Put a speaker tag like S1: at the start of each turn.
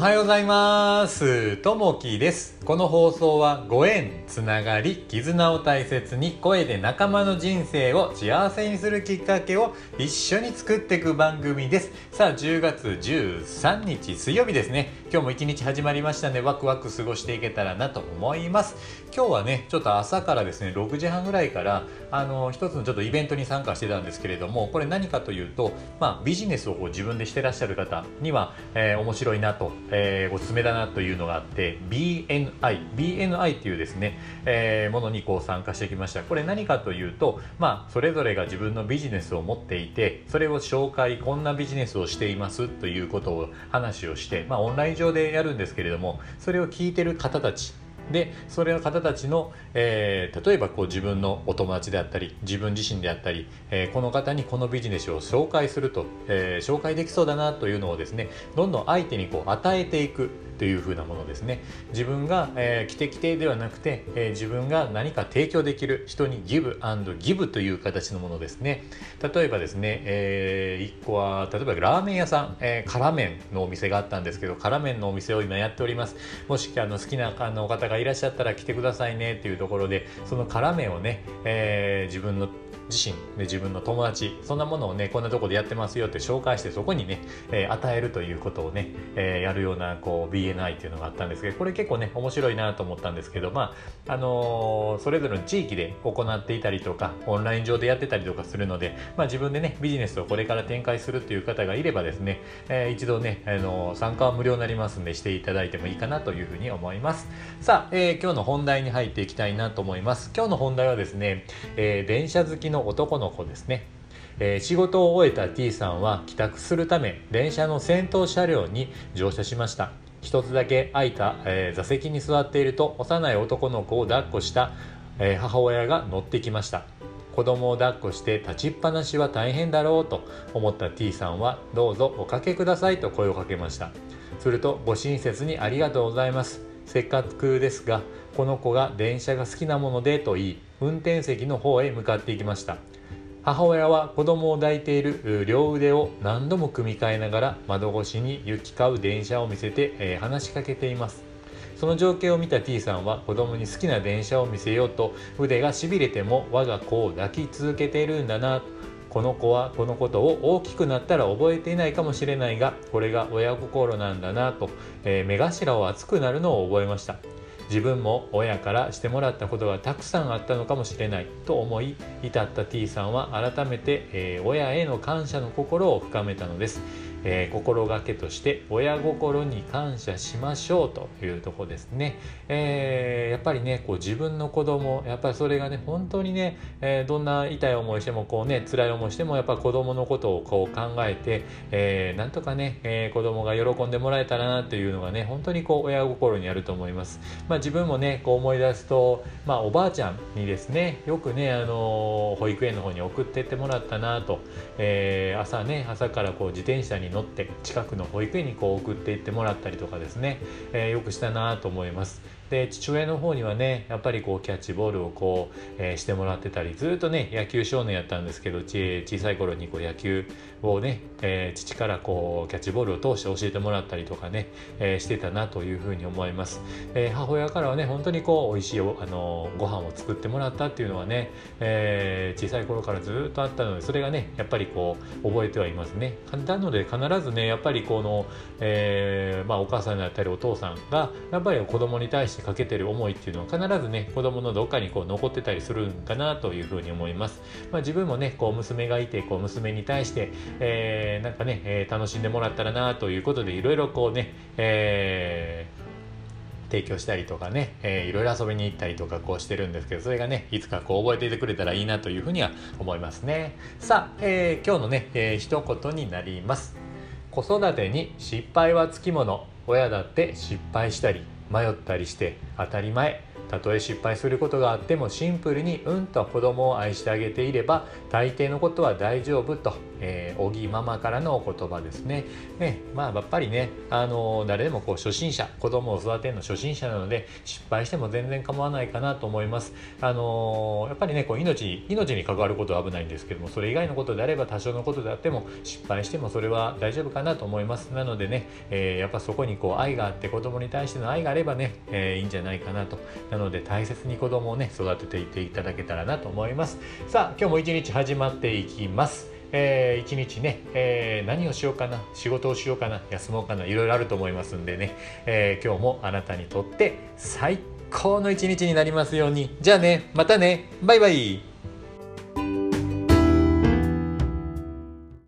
S1: はようございます。ともきです。この放送はご縁つながり絆を大切に声で仲間の人生を幸せにするきっかけを一緒に作っていく番組です。さあ10月13日水曜日ですね。今日も一日始まりましたのでワクワク過ごしていけたらなと思います。今日はねちょっと朝からですね6時半ぐらいからあの一つのちょっとイベントに参加してたんですけれどもこれ何かというとまあビジネスをこう自分でしてらっしゃる方には、えー、面白いなとえー、おすすめだなというのがあって BNI BNI っていうですね、えー、ものにこう参加してきました。これ何かというとまあそれぞれが自分のビジネスを持っていてそれを紹介こんなビジネスをしていますということを話をしてまあオンライン上でやるんですけれどもそれを聞いてる方たち。でそれの方たちの、えー、例えばこう自分のお友達であったり自分自身であったり、えー、この方にこのビジネスを紹介すると、えー、紹介できそうだなというのをですねどんどん相手にこう与えていく。というふうなものですね。自分が、えー、来て来てではなくて、えー、自分が何か提供できる人にギブギブという形のものですね。例えばですね、えー、1個は例えばラーメン屋さん、えー、辛麺のお店があったんですけど辛麺のお店を今やっております。もしあの好きなあの方がいらっしゃったら来てくださいねっていうところでその辛麺をね、えー、自分の自身で自分の友達そんなものをねこんなとこでやってますよって紹介してそこにね、えー、与えるということをね、えー、やるようなこう BNI っていうのがあったんですけどこれ結構ね面白いなと思ったんですけどまああのー、それぞれの地域で行っていたりとかオンライン上でやってたりとかするので、まあ、自分でねビジネスをこれから展開するっていう方がいればですね、えー、一度ね、あの参加は無料になりますんでしていただいてもいいかなというふうに思います。さあ、え今日の本題に入っていきたいなと思います。今日の本題はですね、え電車好きの男の子ですね、えー、仕事を終えた T さんは帰宅するため電車の先頭車両に乗車しました。一つだけ空いた、えー、座席に座っていると幼い男の子を抱っこした、えー、母親が乗ってきました。子供を抱っこして立ちっぱなしは大変だろうと思った T さんはどうぞおかけくださいと声をかけました。するとご親切にありがとうございます。せっかくですがこの子が電車が好きなものでと言い運転席の方へ向かっていきました。母親は子供を抱いている両腕を何度も組み替えながら窓越しに行き交う電車を見せて、えー、話しかけています。その情景を見た T さんは子供に好きな電車を見せようと腕がしびれても我が子を抱き続けているんだなこの子はこのことを大きくなったら覚えていないかもしれないがこれが親心なんだなと、えー、目頭を熱くなるのを覚えました。自分も親からしてもらったことがたくさんあったのかもしれないと思い至った T さんは改めて、えー、親への感謝の心を深めたのです。えー、心がけとして親心に感謝しましょうというとこですね、えー、やっぱりねこう自分の子供やっぱりそれがね本当にね、えー、どんな痛い思いしてもこうね辛い思いしてもやっぱ子供のことをこう考えて、えー、なんとかね、えー、子供が喜んでもらえたらなっていうのがね本当にこう親心にあると思います、まあ、自分もねこう思い出すと、まあ、おばあちゃんにですねよくねあの保育園の方に送ってってもらったなと、えー、朝ね朝からこう自転車に乗って近くの保育園にこう送っていってもらったりとかですね、えー、よくしたなと思います。で父親の方にはねやっぱりこうキャッチボールをこう、えー、してもらってたりずっとね野球少年やったんですけど小さい頃にこう野球をね、えー、父からこうキャッチボールを通して教えてもらったりとかね、えー、してたなというふうに思います、え母親からはね本当にこう美味しいあのご飯を作ってもらったっていうのはね、え小さい頃からずっとあったのでそれがねやっぱりこう覚えてはいますね。なので必ずねやっぱりこの、えまあ、お母さんだったりお父さんがやっぱり子供に対してしてかけてる思いっていうのは必ずね子供のどっかにこう残ってたりするんかなというふうに思います、まあ、自分もねこう娘がいてこう娘に対して、えー、なんかね、えー、楽しんでもらったらなということでいろいろこうね、えー提供したりとかね、えー、いろいろ遊びに行ったりとかこうしてるんですけど、それがね、いつかこう覚えていてくれたらいいなというふうには思いますね。さあ、えー、今日のね、えー、一言になります。子育てに失敗はつきもの。親だって失敗したり、迷ったりして当たり前たとえ失敗することがあってもシンプルにうんと子供を愛してあげていれば大抵のことは大丈夫と、えー、小木ママからのお言葉ですね。ねまあやっぱりねあの誰でもこう初心者子供を育てるの初心者なので失敗しても全然構わないかなと思います。あのやっぱりねこう命命に関わることは危ないんですけどもそれ以外のことであれば多少のことであっても失敗してもそれは大丈夫かなと思います。なのでね、えー、やっぱそこにこう愛があって子供に対しての愛があればね、えー、いいんじゃないかなと。なので大切に子供をね育てていっていただけたらなと思います。さあ今日も一日始まっていきます。えー、一日ね、えー、何をしようかな仕事をしようかな休もうかないろいろあると思いますんでね、えー、今日もあなたにとって最高の一日になりますように。じゃあねまたねバイバイ。